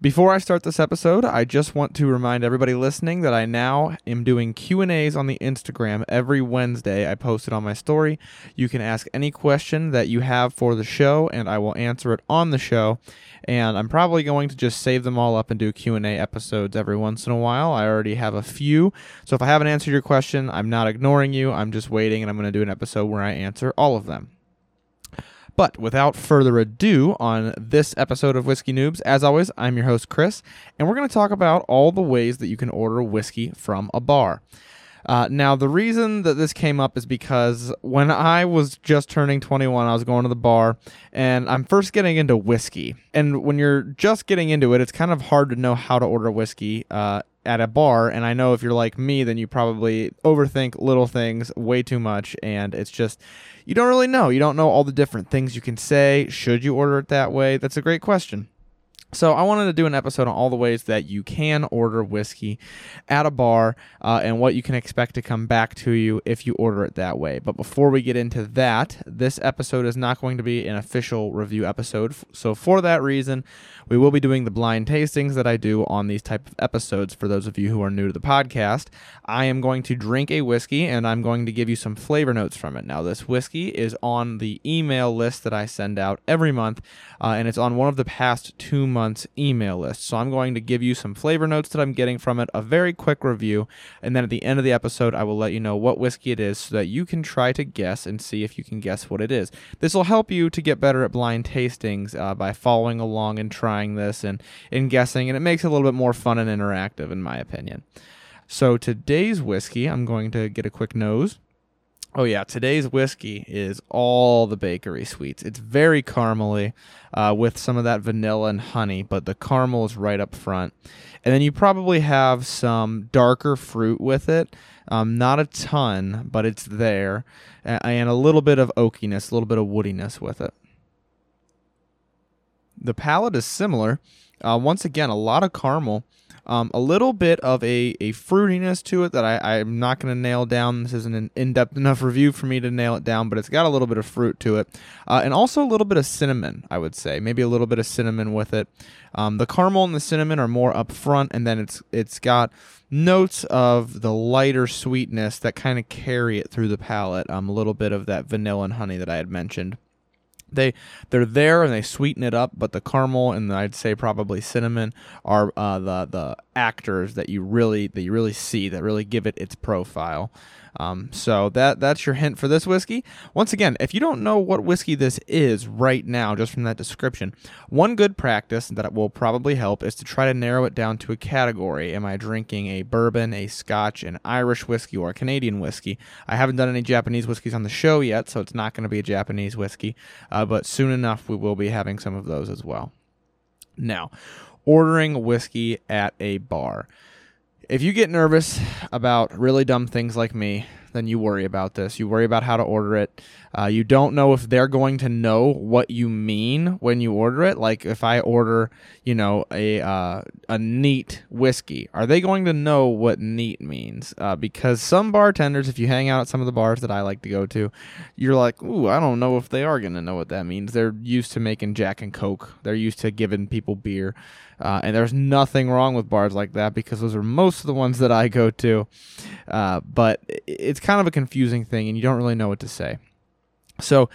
Before I start this episode, I just want to remind everybody listening that I now am doing Q&As on the Instagram every Wednesday. I post it on my story. You can ask any question that you have for the show and I will answer it on the show. And I'm probably going to just save them all up and do Q&A episodes every once in a while. I already have a few. So if I haven't answered your question, I'm not ignoring you. I'm just waiting and I'm going to do an episode where I answer all of them. But without further ado, on this episode of Whiskey Noobs, as always, I'm your host, Chris, and we're going to talk about all the ways that you can order whiskey from a bar. Uh, now, the reason that this came up is because when I was just turning 21, I was going to the bar and I'm first getting into whiskey. And when you're just getting into it, it's kind of hard to know how to order whiskey. Uh, at a bar and I know if you're like me then you probably overthink little things way too much and it's just you don't really know. You don't know all the different things you can say. Should you order it that way? That's a great question. So I wanted to do an episode on all the ways that you can order whiskey at a bar uh, and what you can expect to come back to you if you order it that way. But before we get into that, this episode is not going to be an official review episode. So for that reason, we will be doing the blind tastings that I do on these type of episodes for those of you who are new to the podcast. I am going to drink a whiskey and I'm going to give you some flavor notes from it. Now this whiskey is on the email list that I send out every month uh, and it's on one of the past two months month's email list. So I'm going to give you some flavor notes that I'm getting from it, a very quick review, and then at the end of the episode, I will let you know what whiskey it is so that you can try to guess and see if you can guess what it is. This will help you to get better at blind tastings uh, by following along and trying this and, and guessing, and it makes it a little bit more fun and interactive, in my opinion. So today's whiskey, I'm going to get a quick nose. Oh yeah, today's whiskey is all the bakery sweets. It's very caramely, uh, with some of that vanilla and honey, but the caramel is right up front. And then you probably have some darker fruit with it. Um, not a ton, but it's there, and a little bit of oakiness, a little bit of woodiness with it. The palate is similar. Uh, once again, a lot of caramel um, a little bit of a, a fruitiness to it that I, I'm not going to nail down. This isn't an in depth enough review for me to nail it down, but it's got a little bit of fruit to it. Uh, and also a little bit of cinnamon, I would say. Maybe a little bit of cinnamon with it. Um, the caramel and the cinnamon are more up front, and then it's it's got notes of the lighter sweetness that kind of carry it through the palate. Um, a little bit of that vanilla and honey that I had mentioned they they're there and they sweeten it up but the caramel and the, i'd say probably cinnamon are uh, the the actors that you really that you really see that really give it its profile um, so that that's your hint for this whiskey. Once again, if you don't know what whiskey this is right now, just from that description, one good practice that will probably help is to try to narrow it down to a category. Am I drinking a bourbon, a Scotch, an Irish whiskey, or a Canadian whiskey? I haven't done any Japanese whiskeys on the show yet, so it's not going to be a Japanese whiskey. Uh, but soon enough, we will be having some of those as well. Now, ordering whiskey at a bar. If you get nervous about really dumb things like me, then you worry about this. You worry about how to order it. Uh, you don't know if they're going to know what you mean when you order it. Like if I order, you know, a uh, a neat whiskey, are they going to know what neat means? Uh, because some bartenders, if you hang out at some of the bars that I like to go to, you're like, ooh, I don't know if they are going to know what that means. They're used to making Jack and Coke. They're used to giving people beer. Uh, and there's nothing wrong with bars like that because those are most of the ones that I go to. Uh, but it's kind of a confusing thing, and you don't really know what to say. So,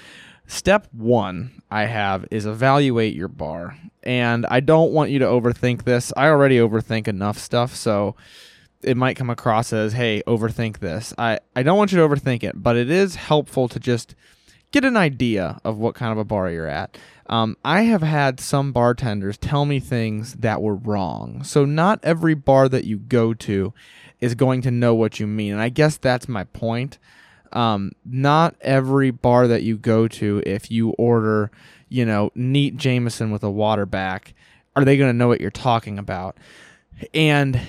step one I have is evaluate your bar. And I don't want you to overthink this. I already overthink enough stuff. So, it might come across as, hey, overthink this. I, I don't want you to overthink it, but it is helpful to just get an idea of what kind of a bar you're at. Um, I have had some bartenders tell me things that were wrong. So, not every bar that you go to is going to know what you mean. And I guess that's my point. Um, not every bar that you go to, if you order, you know, neat Jameson with a water back, are they going to know what you're talking about? And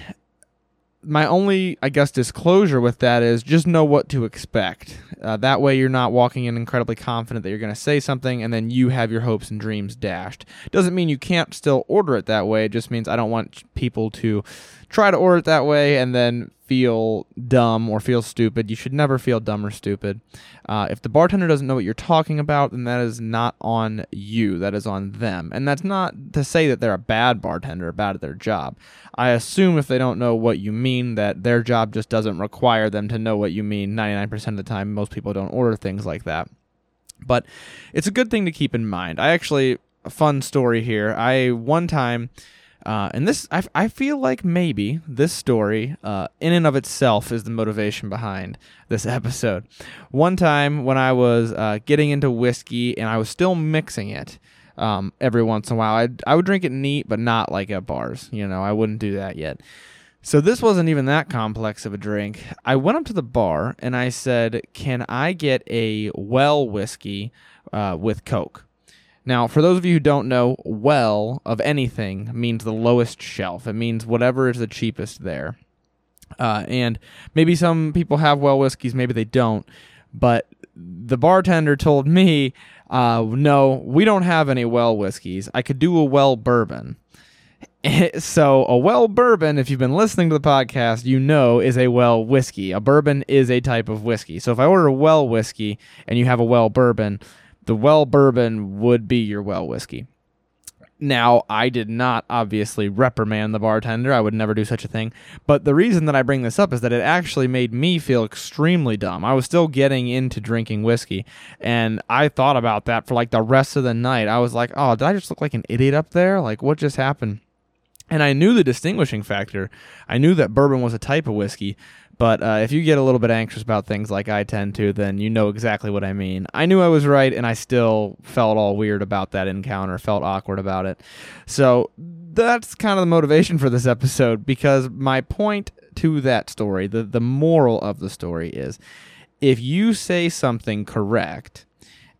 my only, I guess, disclosure with that is just know what to expect. Uh, that way, you're not walking in incredibly confident that you're going to say something and then you have your hopes and dreams dashed. Doesn't mean you can't still order it that way. It just means I don't want people to try to order it that way and then feel dumb or feel stupid. You should never feel dumb or stupid. Uh, if the bartender doesn't know what you're talking about, then that is not on you. That is on them. And that's not to say that they're a bad bartender or bad at their job. I assume if they don't know what you mean, that their job just doesn't require them to know what you mean 99% of the time. Most people don't order things like that. But it's a good thing to keep in mind. I actually, a fun story here. I, one time, uh, and this, I, I feel like maybe this story, uh, in and of itself, is the motivation behind this episode. One time when I was uh, getting into whiskey and I was still mixing it um, every once in a while, I'd, I would drink it neat, but not like at bars. You know, I wouldn't do that yet. So this wasn't even that complex of a drink. I went up to the bar and I said, "Can I get a well whiskey uh, with Coke?" Now, for those of you who don't know, well of anything means the lowest shelf. It means whatever is the cheapest there. Uh, and maybe some people have well whiskeys, maybe they don't. But the bartender told me, uh, no, we don't have any well whiskeys. I could do a well bourbon. so a well bourbon, if you've been listening to the podcast, you know is a well whiskey. A bourbon is a type of whiskey. So if I order a well whiskey and you have a well bourbon, the well bourbon would be your well whiskey. Now, I did not obviously reprimand the bartender. I would never do such a thing. But the reason that I bring this up is that it actually made me feel extremely dumb. I was still getting into drinking whiskey, and I thought about that for like the rest of the night. I was like, oh, did I just look like an idiot up there? Like, what just happened? And I knew the distinguishing factor. I knew that bourbon was a type of whiskey, but uh, if you get a little bit anxious about things like I tend to, then you know exactly what I mean. I knew I was right, and I still felt all weird about that encounter, felt awkward about it. So that's kind of the motivation for this episode because my point to that story, the, the moral of the story is if you say something correct,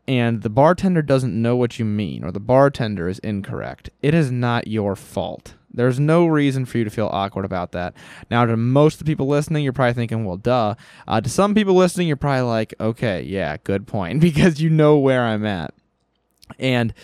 and the bartender doesn't know what you mean or the bartender is incorrect, it is not your fault. There's no reason for you to feel awkward about that. Now, to most of the people listening, you're probably thinking, well, duh. Uh, to some people listening, you're probably like, okay, yeah, good point, because you know where I'm at. And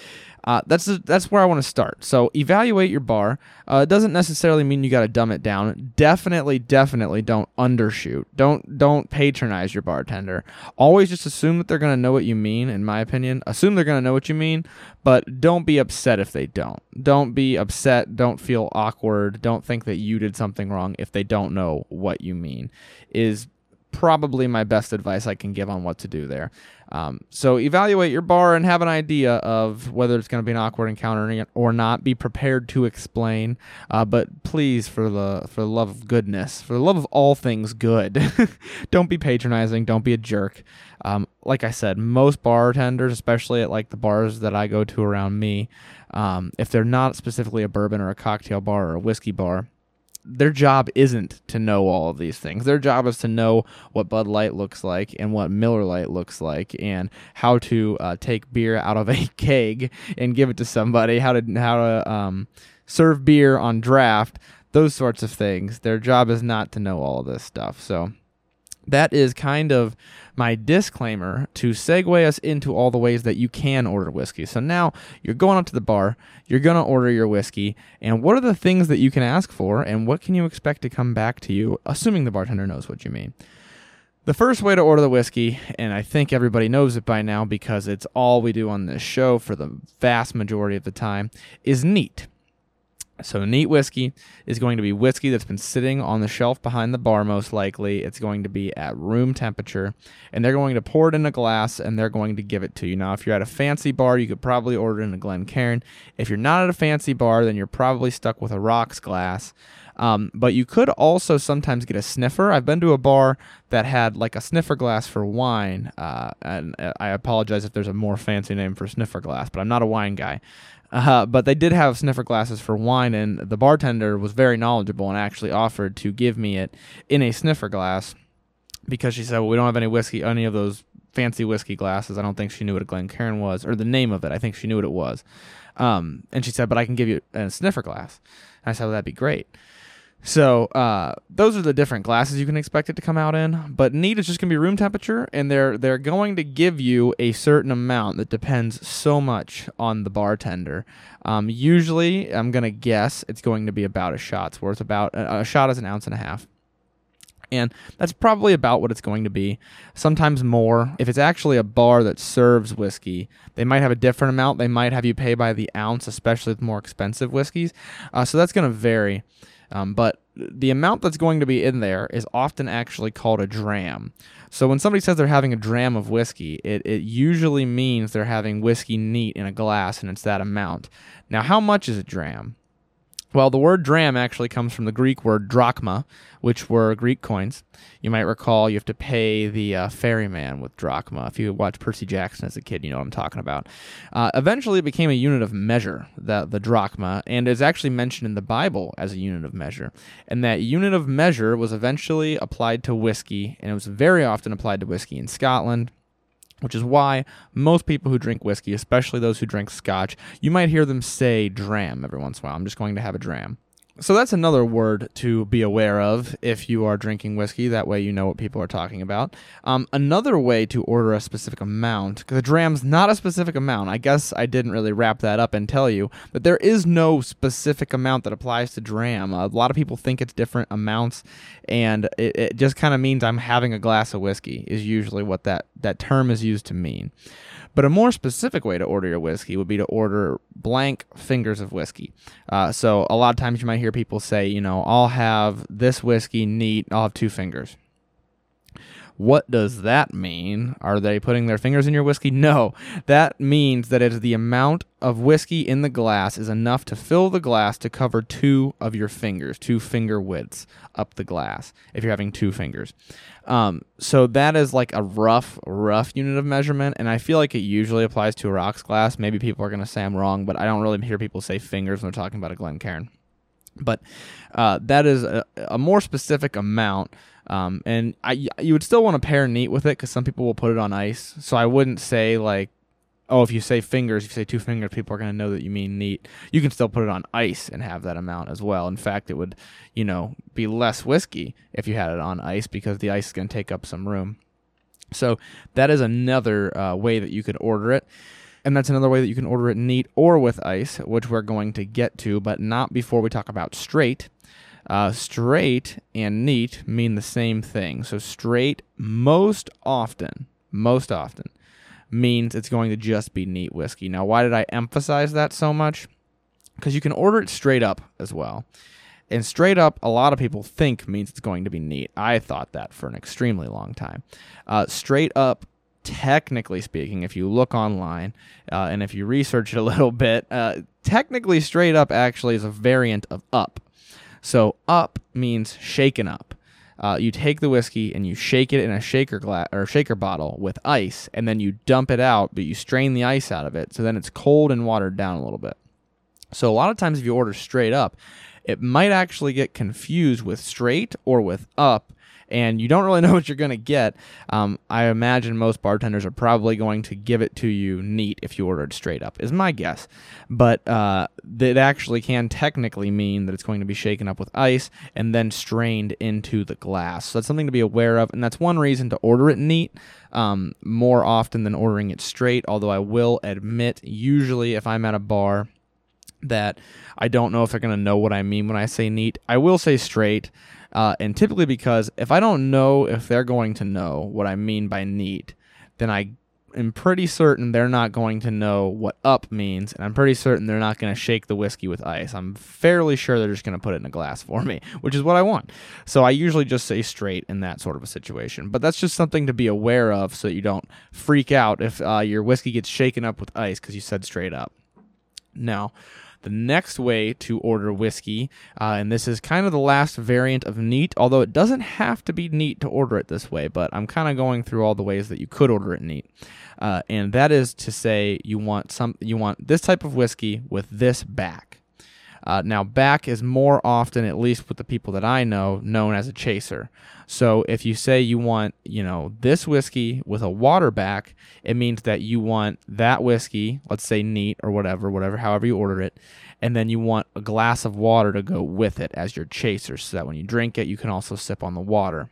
uh, that's that's where I want to start. So evaluate your bar. Uh, it doesn't necessarily mean you got to dumb it down. Definitely, definitely don't undershoot. Don't don't patronize your bartender. Always just assume that they're gonna know what you mean. In my opinion, assume they're gonna know what you mean, but don't be upset if they don't. Don't be upset. Don't feel awkward. Don't think that you did something wrong if they don't know what you mean. Is probably my best advice I can give on what to do there. Um, so evaluate your bar and have an idea of whether it's going to be an awkward encounter or not. Be prepared to explain, uh, but please, for the for the love of goodness, for the love of all things good, don't be patronizing. Don't be a jerk. Um, like I said, most bartenders, especially at like the bars that I go to around me, um, if they're not specifically a bourbon or a cocktail bar or a whiskey bar, their job isn't to know all of these things. Their job is to know what Bud Light looks like and what Miller Lite looks like, and how to uh, take beer out of a keg and give it to somebody. How to how to um, serve beer on draft. Those sorts of things. Their job is not to know all of this stuff. So that is kind of my disclaimer to segue us into all the ways that you can order whiskey. So now you're going up to the bar, you're going to order your whiskey, and what are the things that you can ask for, and what can you expect to come back to you, assuming the bartender knows what you mean? The first way to order the whiskey, and I think everybody knows it by now because it's all we do on this show for the vast majority of the time, is neat. So, neat whiskey is going to be whiskey that's been sitting on the shelf behind the bar, most likely. It's going to be at room temperature, and they're going to pour it in a glass and they're going to give it to you. Now, if you're at a fancy bar, you could probably order in a Glencairn. If you're not at a fancy bar, then you're probably stuck with a rocks glass. Um, but you could also sometimes get a sniffer. I've been to a bar that had like a sniffer glass for wine, uh, and uh, I apologize if there's a more fancy name for sniffer glass, but I'm not a wine guy. Uh, but they did have sniffer glasses for wine, and the bartender was very knowledgeable and actually offered to give me it in a sniffer glass because she said, well, we don't have any whiskey, any of those fancy whiskey glasses. I don't think she knew what a Glencairn was, or the name of it. I think she knew what it was. Um, and she said, but I can give you a sniffer glass. And I said, well, that'd be great. So uh, those are the different glasses you can expect it to come out in. But neat is just gonna be room temperature, and they're they're going to give you a certain amount that depends so much on the bartender. Um, usually, I'm gonna guess it's going to be about a shot's worth. About a, a shot is an ounce and a half. And that's probably about what it's going to be. Sometimes more. If it's actually a bar that serves whiskey, they might have a different amount. They might have you pay by the ounce, especially with more expensive whiskeys. Uh, so that's going to vary. Um, but the amount that's going to be in there is often actually called a dram. So when somebody says they're having a dram of whiskey, it, it usually means they're having whiskey neat in a glass and it's that amount. Now, how much is a dram? Well, the word dram actually comes from the Greek word drachma, which were Greek coins. You might recall you have to pay the uh, ferryman with drachma. If you watched Percy Jackson as a kid, you know what I'm talking about. Uh, eventually, it became a unit of measure, the, the drachma, and is actually mentioned in the Bible as a unit of measure. And that unit of measure was eventually applied to whiskey, and it was very often applied to whiskey in Scotland which is why most people who drink whiskey, especially those who drink scotch, you might hear them say dram every once in a while. I'm just going to have a dram. So that's another word to be aware of if you are drinking whiskey. That way you know what people are talking about. Um, another way to order a specific amount, because a dram's not a specific amount. I guess I didn't really wrap that up and tell you, but there is no specific amount that applies to dram. A lot of people think it's different amounts, and it, it just kind of means I'm having a glass of whiskey, is usually what that, that term is used to mean. But a more specific way to order your whiskey would be to order blank fingers of whiskey. Uh, so a lot of times you might hear people say, you know, I'll have this whiskey neat, I'll have two fingers. What does that mean? Are they putting their fingers in your whiskey? No. That means that it is the amount of whiskey in the glass is enough to fill the glass to cover two of your fingers, two finger widths up the glass, if you're having two fingers. Um, so that is like a rough, rough unit of measurement, and I feel like it usually applies to a rocks glass. Maybe people are going to say I'm wrong, but I don't really hear people say fingers when they're talking about a Glencairn. But uh, that is a, a more specific amount um, and I, you would still want to pair neat with it because some people will put it on ice. So I wouldn't say like, oh, if you say fingers, if you say two fingers, people are going to know that you mean neat. You can still put it on ice and have that amount as well. In fact, it would, you know, be less whiskey if you had it on ice because the ice is going to take up some room. So that is another uh, way that you could order it. And that's another way that you can order it neat or with ice, which we're going to get to, but not before we talk about straight. Uh, straight and neat mean the same thing. So straight most often, most often means it's going to just be neat whiskey. Now, why did I emphasize that so much? Because you can order it straight up as well. And straight up, a lot of people think means it's going to be neat. I thought that for an extremely long time. Uh, straight up, technically speaking, if you look online uh, and if you research it a little bit, uh, technically, straight up actually is a variant of up. So up means shaken up. Uh, you take the whiskey and you shake it in a shaker glass or shaker bottle with ice, and then you dump it out, but you strain the ice out of it, so then it's cold and watered down a little bit. So a lot of times, if you order straight up, it might actually get confused with straight or with up, and you don't really know what you're going to get, um, I imagine most bartenders are probably going to give it to you neat if you order it straight up, is my guess. But uh, that actually can technically mean that it's going to be shaken up with ice and then strained into the glass. So that's something to be aware of, and that's one reason to order it neat. Um, more often than ordering it straight, although I will admit, usually if I'm at a bar, that I don't know if they're going to know what I mean when I say neat. I will say straight. Uh, and typically because if I don't know if they're going to know what I mean by neat, then I am pretty certain they're not going to know what up means, and I'm pretty certain they're not going to shake the whiskey with ice. I'm fairly sure they're just going to put it in a glass for me, which is what I want. So I usually just say straight in that sort of a situation. But that's just something to be aware of so that you don't freak out if uh, your whiskey gets shaken up with ice because you said straight up. Now, the next way to order whiskey, uh, and this is kind of the last variant of neat, although it doesn't have to be neat to order it this way, but I'm kind of going through all the ways that you could order it neat. Uh, and that is to say you want some you want this type of whiskey with this back. Uh, now, back is more often, at least with the people that I know, known as a chaser. So if you say you want, you know, this whiskey with a water back, it means that you want that whiskey, let's say neat or whatever, whatever, however you order it, and then you want a glass of water to go with it as your chaser so that when you drink it, you can also sip on the water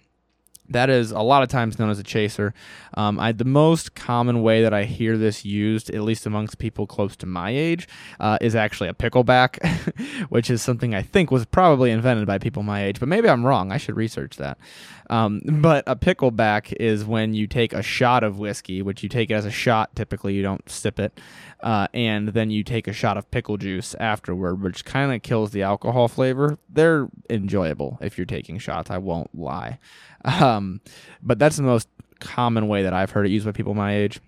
that is a lot of times known as a chaser. Um, I, the most common way that I hear this used, at least amongst people close to my age, uh, is actually a pickleback, which is something I think was probably invented by people my age, but maybe I'm wrong. I should research that. Um, but a pickleback is when you take a shot of whiskey, which you take it as a shot. Typically, you don't sip it, uh, and then you take a shot of pickle juice afterward, which kind of kills the alcohol flavor. They're enjoyable if you're taking shots. I won't lie. Um, but that's the most common way that I've heard it used by people my age.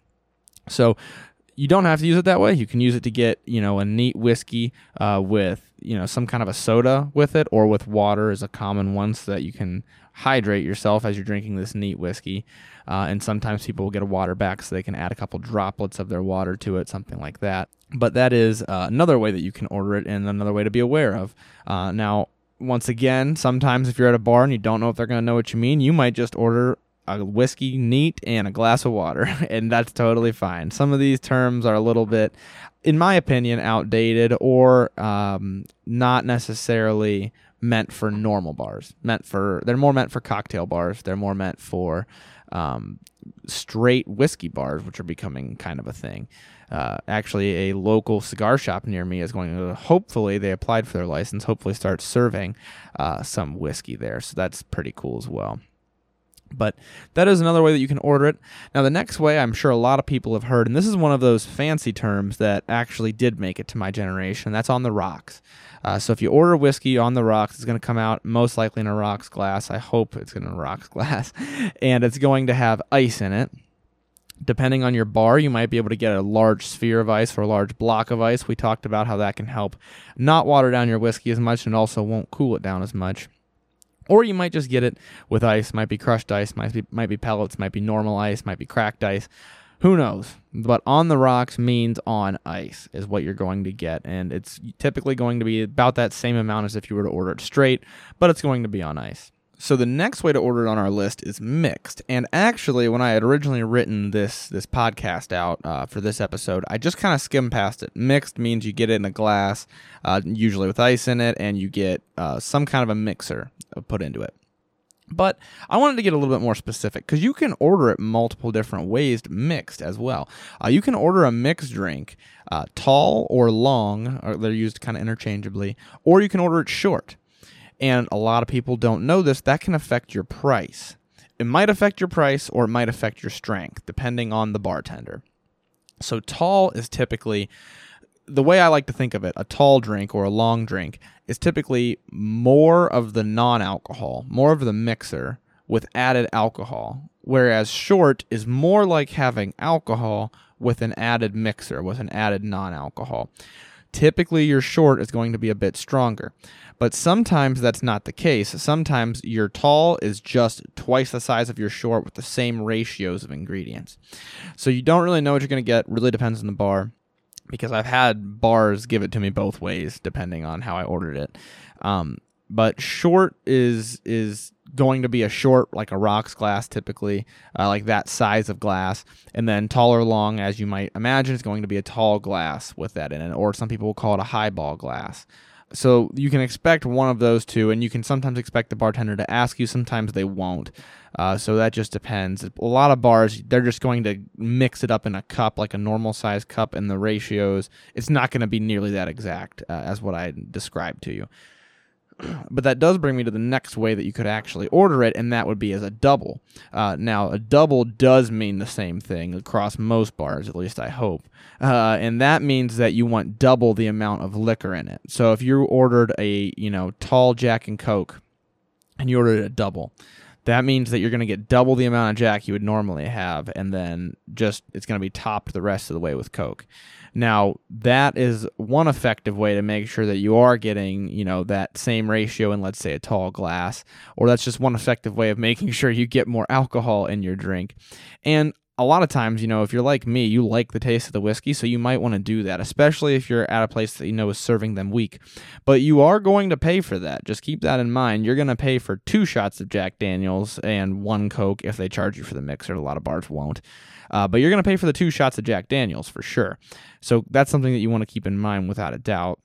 So you don't have to use it that way. You can use it to get you know a neat whiskey uh, with you know some kind of a soda with it, or with water is a common one, so that you can hydrate yourself as you're drinking this neat whiskey. Uh, and sometimes people will get a water back so they can add a couple droplets of their water to it, something like that. But that is uh, another way that you can order it, and another way to be aware of. Uh, now, once again, sometimes if you're at a bar and you don't know if they're going to know what you mean, you might just order a whiskey neat and a glass of water, and that's totally fine. Some of these terms are a little bit, in my opinion, outdated or um, not necessarily meant for normal bars. Meant for they're more meant for cocktail bars. They're more meant for um, straight whiskey bars, which are becoming kind of a thing. Uh, actually, a local cigar shop near me is going to hopefully they applied for their license. Hopefully, start serving uh, some whiskey there. So that's pretty cool as well. But that is another way that you can order it. Now, the next way I'm sure a lot of people have heard, and this is one of those fancy terms that actually did make it to my generation, that's on the rocks. Uh, so if you order whiskey on the rocks, it's going to come out most likely in a rocks glass. I hope it's in a rocks glass. and it's going to have ice in it. Depending on your bar, you might be able to get a large sphere of ice or a large block of ice. We talked about how that can help not water down your whiskey as much and also won't cool it down as much. Or you might just get it with ice. Might be crushed ice, might be might be pellets, might be normal ice, might be cracked ice. Who knows? But on the rocks means on ice is what you're going to get. And it's typically going to be about that same amount as if you were to order it straight, but it's going to be on ice. So the next way to order it on our list is mixed. And actually, when I had originally written this this podcast out uh, for this episode, I just kind of skimmed past it. Mixed means you get it in a glass, uh, usually with ice in it, and you get uh, some kind of a mixer put into it. But I wanted to get a little bit more specific because you can order it multiple different ways mixed as well. Uh, you can order a mixed drink, uh, tall or long, or they're used kind of interchangeably, or you can order it short and a lot of people don't know this, that can affect your price. It might affect your price or it might affect your strength, depending on the bartender. So, tall is typically the way I like to think of it a tall drink or a long drink is typically more of the non alcohol, more of the mixer with added alcohol, whereas short is more like having alcohol with an added mixer, with an added non alcohol. Typically, your short is going to be a bit stronger. But sometimes that's not the case. Sometimes your tall is just twice the size of your short with the same ratios of ingredients. So you don't really know what you're going to get. Really depends on the bar because I've had bars give it to me both ways depending on how I ordered it. Um, but short is is going to be a short like a rocks glass typically uh, like that size of glass and then taller long as you might imagine is going to be a tall glass with that in it or some people will call it a highball glass so you can expect one of those two, and you can sometimes expect the bartender to ask you. Sometimes they won't. Uh, so that just depends. A lot of bars, they're just going to mix it up in a cup, like a normal size cup, and the ratios, it's not going to be nearly that exact uh, as what I described to you. but that does bring me to the next way that you could actually order it, and that would be as a double. Uh, now, a double does mean the same thing across most bars, at least I hope. Uh, and that means that you want double the amount of liquor in it. So if you ordered a you know tall Jack and Coke, and you ordered a double, that means that you're going to get double the amount of Jack you would normally have, and then just it's going to be topped the rest of the way with Coke. Now, that is one effective way to make sure that you are getting, you know, that same ratio in let's say a tall glass, or that's just one effective way of making sure you get more alcohol in your drink. And a lot of times, you know, if you're like me, you like the taste of the whiskey, so you might want to do that, especially if you're at a place that you know is serving them weak. But you are going to pay for that. Just keep that in mind. You're going to pay for two shots of Jack Daniels and one Coke if they charge you for the mixer. A lot of bars won't. Uh, but you're going to pay for the two shots of Jack Daniels for sure. So that's something that you want to keep in mind without a doubt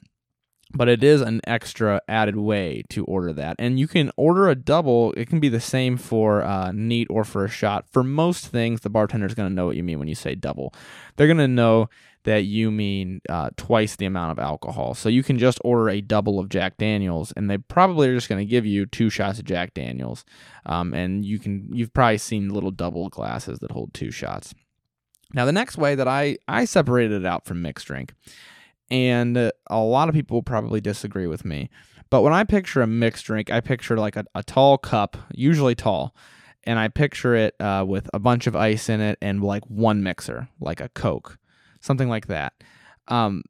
but it is an extra added way to order that. And you can order a double. It can be the same for uh, neat or for a shot. For most things, the bartender is going to know what you mean when you say double. They're going to know that you mean uh, twice the amount of alcohol. So you can just order a double of Jack Daniels, and they probably are just going to give you two shots of Jack Daniels. Um, and you can you've probably seen little double glasses that hold two shots. Now the next way that I I separated it out from mixed drink and a lot of people will probably disagree with me. But when I picture a mixed drink, I picture like a, a tall cup, usually tall, and I picture it uh, with a bunch of ice in it and like one mixer, like a Coke, something like that. Um,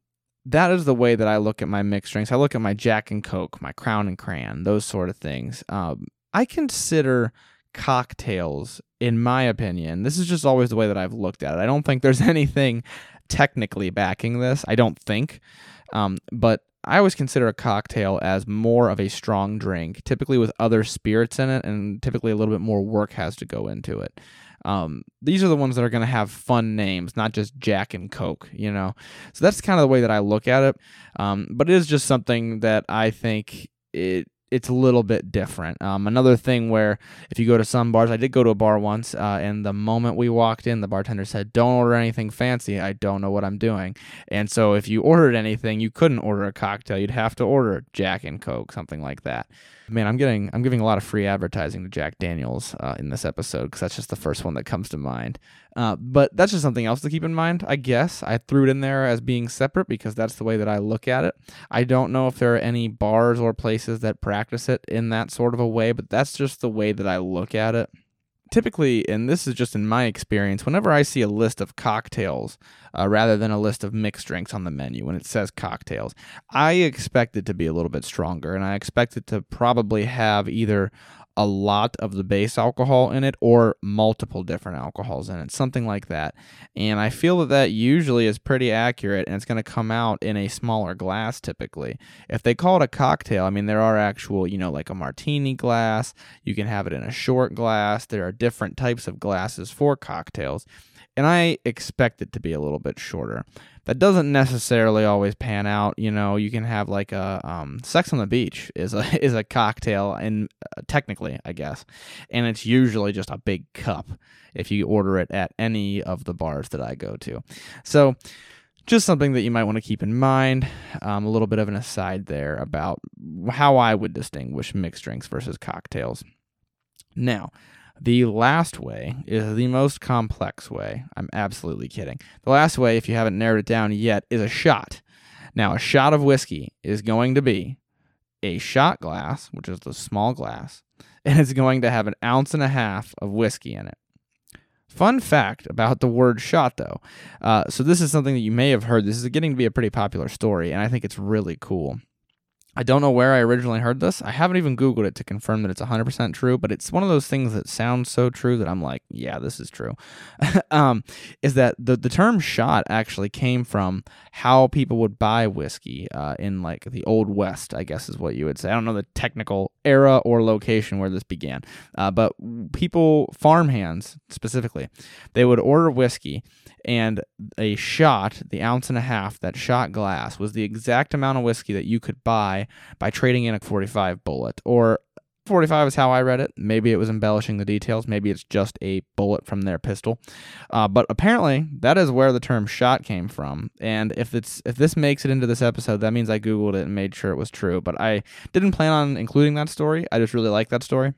that is the way that I look at my mixed drinks. I look at my Jack and Coke, my Crown and Cran, those sort of things. Um, I consider cocktails, in my opinion, this is just always the way that I've looked at it. I don't think there's anything technically backing this. I don't think. Um, but I always consider a cocktail as more of a strong drink, typically with other spirits in it, and typically a little bit more work has to go into it. Um, these are the ones that are going to have fun names, not just Jack and Coke, you know? So that's kind of the way that I look at it. Um, but it is just something that I think it it's a little bit different. Um, another thing where if you go to some bars, I did go to a bar once, uh, and the moment we walked in, the bartender said, "Don't order anything fancy. I don't know what I'm doing." And so if you ordered anything, you couldn't order a cocktail. You'd have to order Jack and Coke, something like that. Man, I'm getting I'm giving a lot of free advertising to Jack Daniels uh, in this episode because that's just the first one that comes to mind. Uh, but that's just something else to keep in mind, I guess. I threw it in there as being separate because that's the way that I look at it. I don't know if there are any bars or places that practice it in that sort of a way, but that's just the way that I look at it typically, and this is just in my experience, whenever I see a list of cocktails uh, rather than a list of mixed drinks on the menu, when it says cocktails, I expect it to be a little bit stronger, and I expect it to probably have either a lot of the base alcohol in it or multiple different alcohols in it, something like that. And I feel that that usually is pretty accurate and it's going to come out in a smaller glass typically. If they call it a cocktail, I mean, there are actual, you know, like a martini glass, you can have it in a short glass. There are different types of glasses for cocktails. And I expect it to be a little bit shorter that doesn't necessarily always pan out. You know, you can have like a um, Sex on the Beach is a is a cocktail, and uh, technically, I guess, and it's usually just a big cup if you order it at any of the bars that I go to. So. Just something that you might want to keep in mind. Um, a little bit of an aside there about how I would distinguish mixed drinks versus cocktails. Now, the last way is the most complex way. I'm absolutely kidding. The last way, if you haven't narrowed it down yet, is a shot. Now, a shot of whiskey is going to be a shot glass, which is the small glass, and it's going to have an ounce and a half of whiskey in it. Fun fact about the word shot, though. Uh, so, this is something that you may have heard. This is getting to be a pretty popular story, and I think it's really cool. I don't know where I originally heard this. I haven't even Googled it to confirm that it's 100% true, but it's one of those things that sounds so true that I'm like, yeah, this is true. um, is that the, the term shot actually came from how people would buy whiskey uh, in like the Old West, I guess is what you would say. I don't know the technical era or location where this began, uh, but people, farmhands specifically, they would order whiskey and a shot, the ounce and a half, that shot glass was the exact amount of whiskey that you could buy by trading in a 45 bullet. Or 45 is how I read it. Maybe it was embellishing the details. Maybe it's just a bullet from their pistol. Uh, but apparently, that is where the term "shot" came from. And if it's if this makes it into this episode, that means I googled it and made sure it was true. But I didn't plan on including that story. I just really like that story.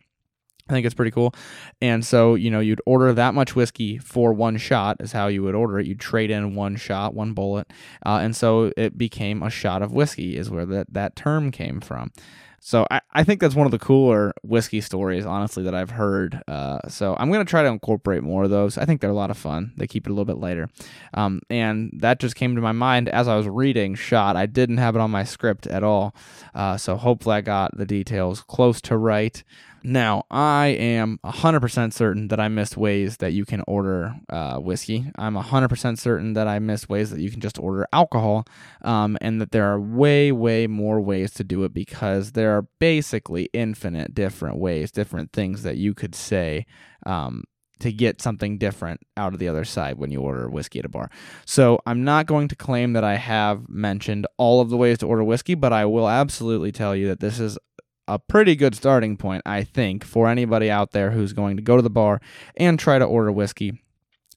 I think it's pretty cool. And so, you know, you'd order that much whiskey for one shot, is how you would order it. You'd trade in one shot, one bullet. Uh, and so it became a shot of whiskey, is where that, that term came from. So I, I think that's one of the cooler whiskey stories, honestly, that I've heard. Uh, so I'm going to try to incorporate more of those. I think they're a lot of fun. They keep it a little bit later. Um, and that just came to my mind as I was reading Shot. I didn't have it on my script at all. Uh, so hopefully I got the details close to right. Now, I am 100% certain that I missed ways that you can order uh, whiskey. I'm 100% certain that I missed ways that you can just order alcohol, um, and that there are way, way more ways to do it because there are basically infinite different ways, different things that you could say um, to get something different out of the other side when you order whiskey at a bar. So I'm not going to claim that I have mentioned all of the ways to order whiskey, but I will absolutely tell you that this is a pretty good starting point, I think, for anybody out there who's going to go to the bar and try to order whiskey.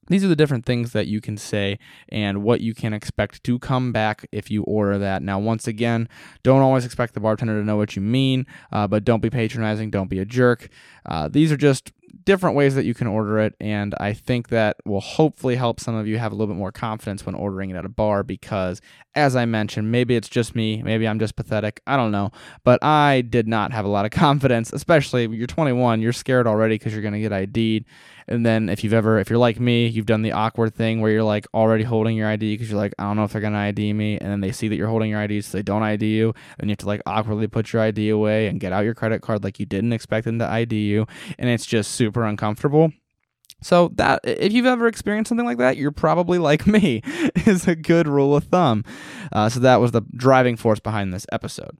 These are the different things that you can say and what you can expect to come back if you order that. Now, once again, don't always expect the bartender to know what you mean, uh, but don't be patronizing, don't be a jerk. Uh, these are just different ways that you can order it, and I think that will hopefully help some of you have a little bit more confidence when ordering it at a bar because, as I mentioned, maybe it's just me, maybe I'm just pathetic, I don't know, but I did not have a lot of confidence, especially you're 21, you're scared already because you're going to get ID'd. And then if you've ever, if you're like me, you've done the awkward thing where you're like already holding your ID because you're like, I don't know if they're to ID me. And then they see that you're holding your ID, so they don't ID you. And you have to like awkwardly put your ID away and get out your credit card like you didn't expect them to ID you. And it's just super uncomfortable. So that if you've ever experienced something like that, you're probably like me. is a good rule of thumb. Uh, so that was the driving force behind this episode.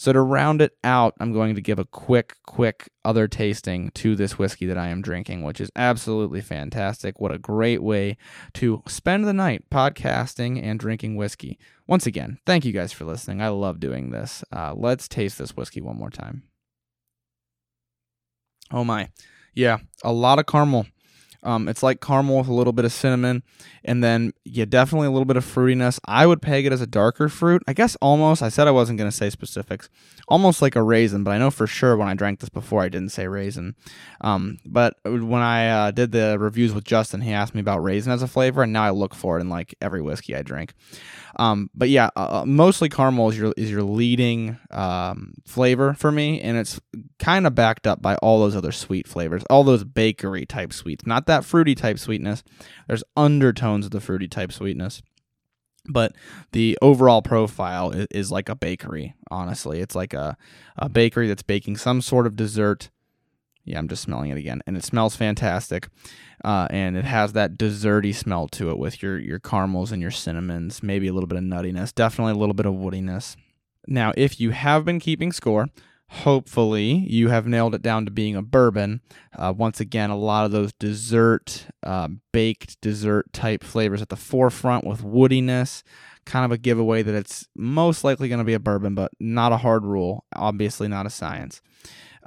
So to round it out, I'm going to give a quick, quick other tasting to this whiskey that I am drinking, which is absolutely fantastic. What a great way to spend the night podcasting and drinking whiskey. Once again, thank you guys for listening. I love doing this. Uh, let's taste this whiskey one more time. Oh my. Yeah, a lot of caramel. Um, it's like caramel with a little bit of cinnamon, and then yeah, definitely a little bit of fruitiness. I would peg it as a darker fruit. I guess almost. I said I wasn't to say specifics. Almost like a raisin, but I know for sure when I drank this before, I didn't say raisin. Um, but when I uh, did the reviews with Justin, he asked me about raisin as a flavor, and now I look for it in like every whiskey I drink. Um, but yeah, uh, uh mostly caramel is your is your leading um, flavor for me, and it's kind of backed up by all those other sweet flavors, all those bakery type sweets. Not that fruity type sweetness. There's undertones of the fruity type sweetness. But the overall profile is, is like a bakery, honestly. It's like a, a bakery that's baking some sort of dessert. Yeah, I'm just smelling it again. And it smells fantastic. Uh, and it has that desserty smell to it with your, your caramels and your cinnamons, maybe a little bit of nuttiness, definitely a little bit of woodiness. Now, if you have been keeping score, hopefully you have nailed it down to being a bourbon. Uh, once again, a lot of those dessert, uh, baked dessert type flavors at the forefront with woodiness. Kind of a giveaway that it's most likely going to be a bourbon, but not a hard rule. Obviously, not a science.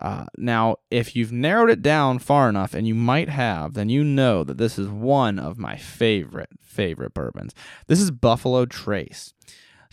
Uh, now, if you've narrowed it down far enough, and you might have, then you know that this is one of my favorite, favorite bourbons. This is Buffalo Trace.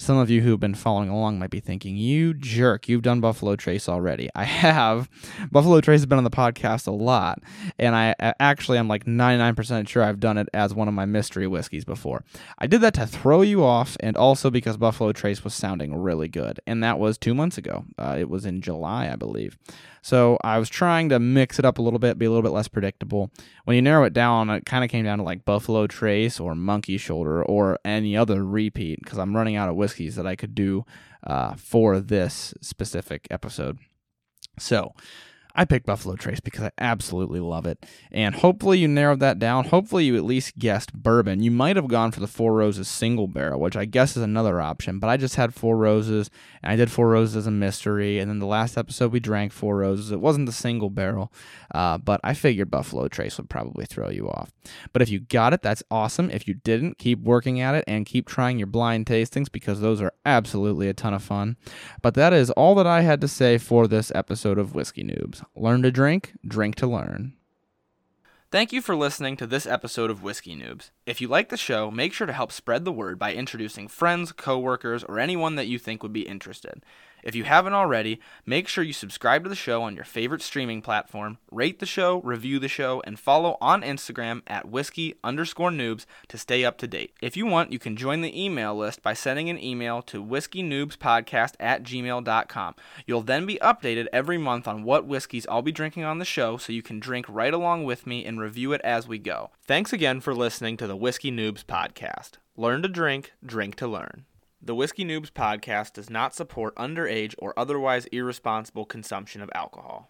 Some of you who've been following along might be thinking, you jerk, you've done Buffalo Trace already. I have. Buffalo Trace has been on the podcast a lot, and I actually I'm like 99% sure I've done it as one of my mystery whiskeys before. I did that to throw you off, and also because Buffalo Trace was sounding really good, and that was two months ago. Uh, it was in July, I believe. So I was trying to mix it up a little bit, be a little bit less predictable. When you narrow it down, it kind of came down to like Buffalo Trace or Monkey Shoulder or any other repeat because I'm running out of whiskeys that I could do uh, for this specific episode. So I picked Buffalo Trace because I absolutely love it. And hopefully you narrowed that down. Hopefully you at least guessed bourbon. You might have gone for the Four Roses single barrel, which I guess is another option, but I just had Four Roses and I did Four Roses as a mystery. And then the last episode we drank Four Roses. It wasn't the single barrel, uh, but I figured Buffalo Trace would probably throw you off. But if you got it, that's awesome. If you didn't, keep working at it and keep trying your blind tastings because those are absolutely a ton of fun. But that is all that I had to say for this episode of Whiskey Noobs. Learn to drink, drink to learn. Thank you for listening to this episode of Whiskey Noobs. If you like the show, make sure to help spread the word by introducing friends, coworkers, or anyone that you think would be interested. If you haven't already, make sure you subscribe to the show on your favorite streaming platform, rate the show, review the show, and follow on Instagram at whiskey underscore noobs to stay up to date. If you want, you can join the email list by sending an email to whiskeynoobspodcast at gmail.com. You'll then be updated every month on what whiskeys I'll be drinking on the show so you can drink right along with me and review it as we go. Thanks again for listening to the Whiskey Noobs Podcast. Learn to drink, drink to learn. The Whiskey Noobs podcast does not support underage or otherwise irresponsible consumption of alcohol.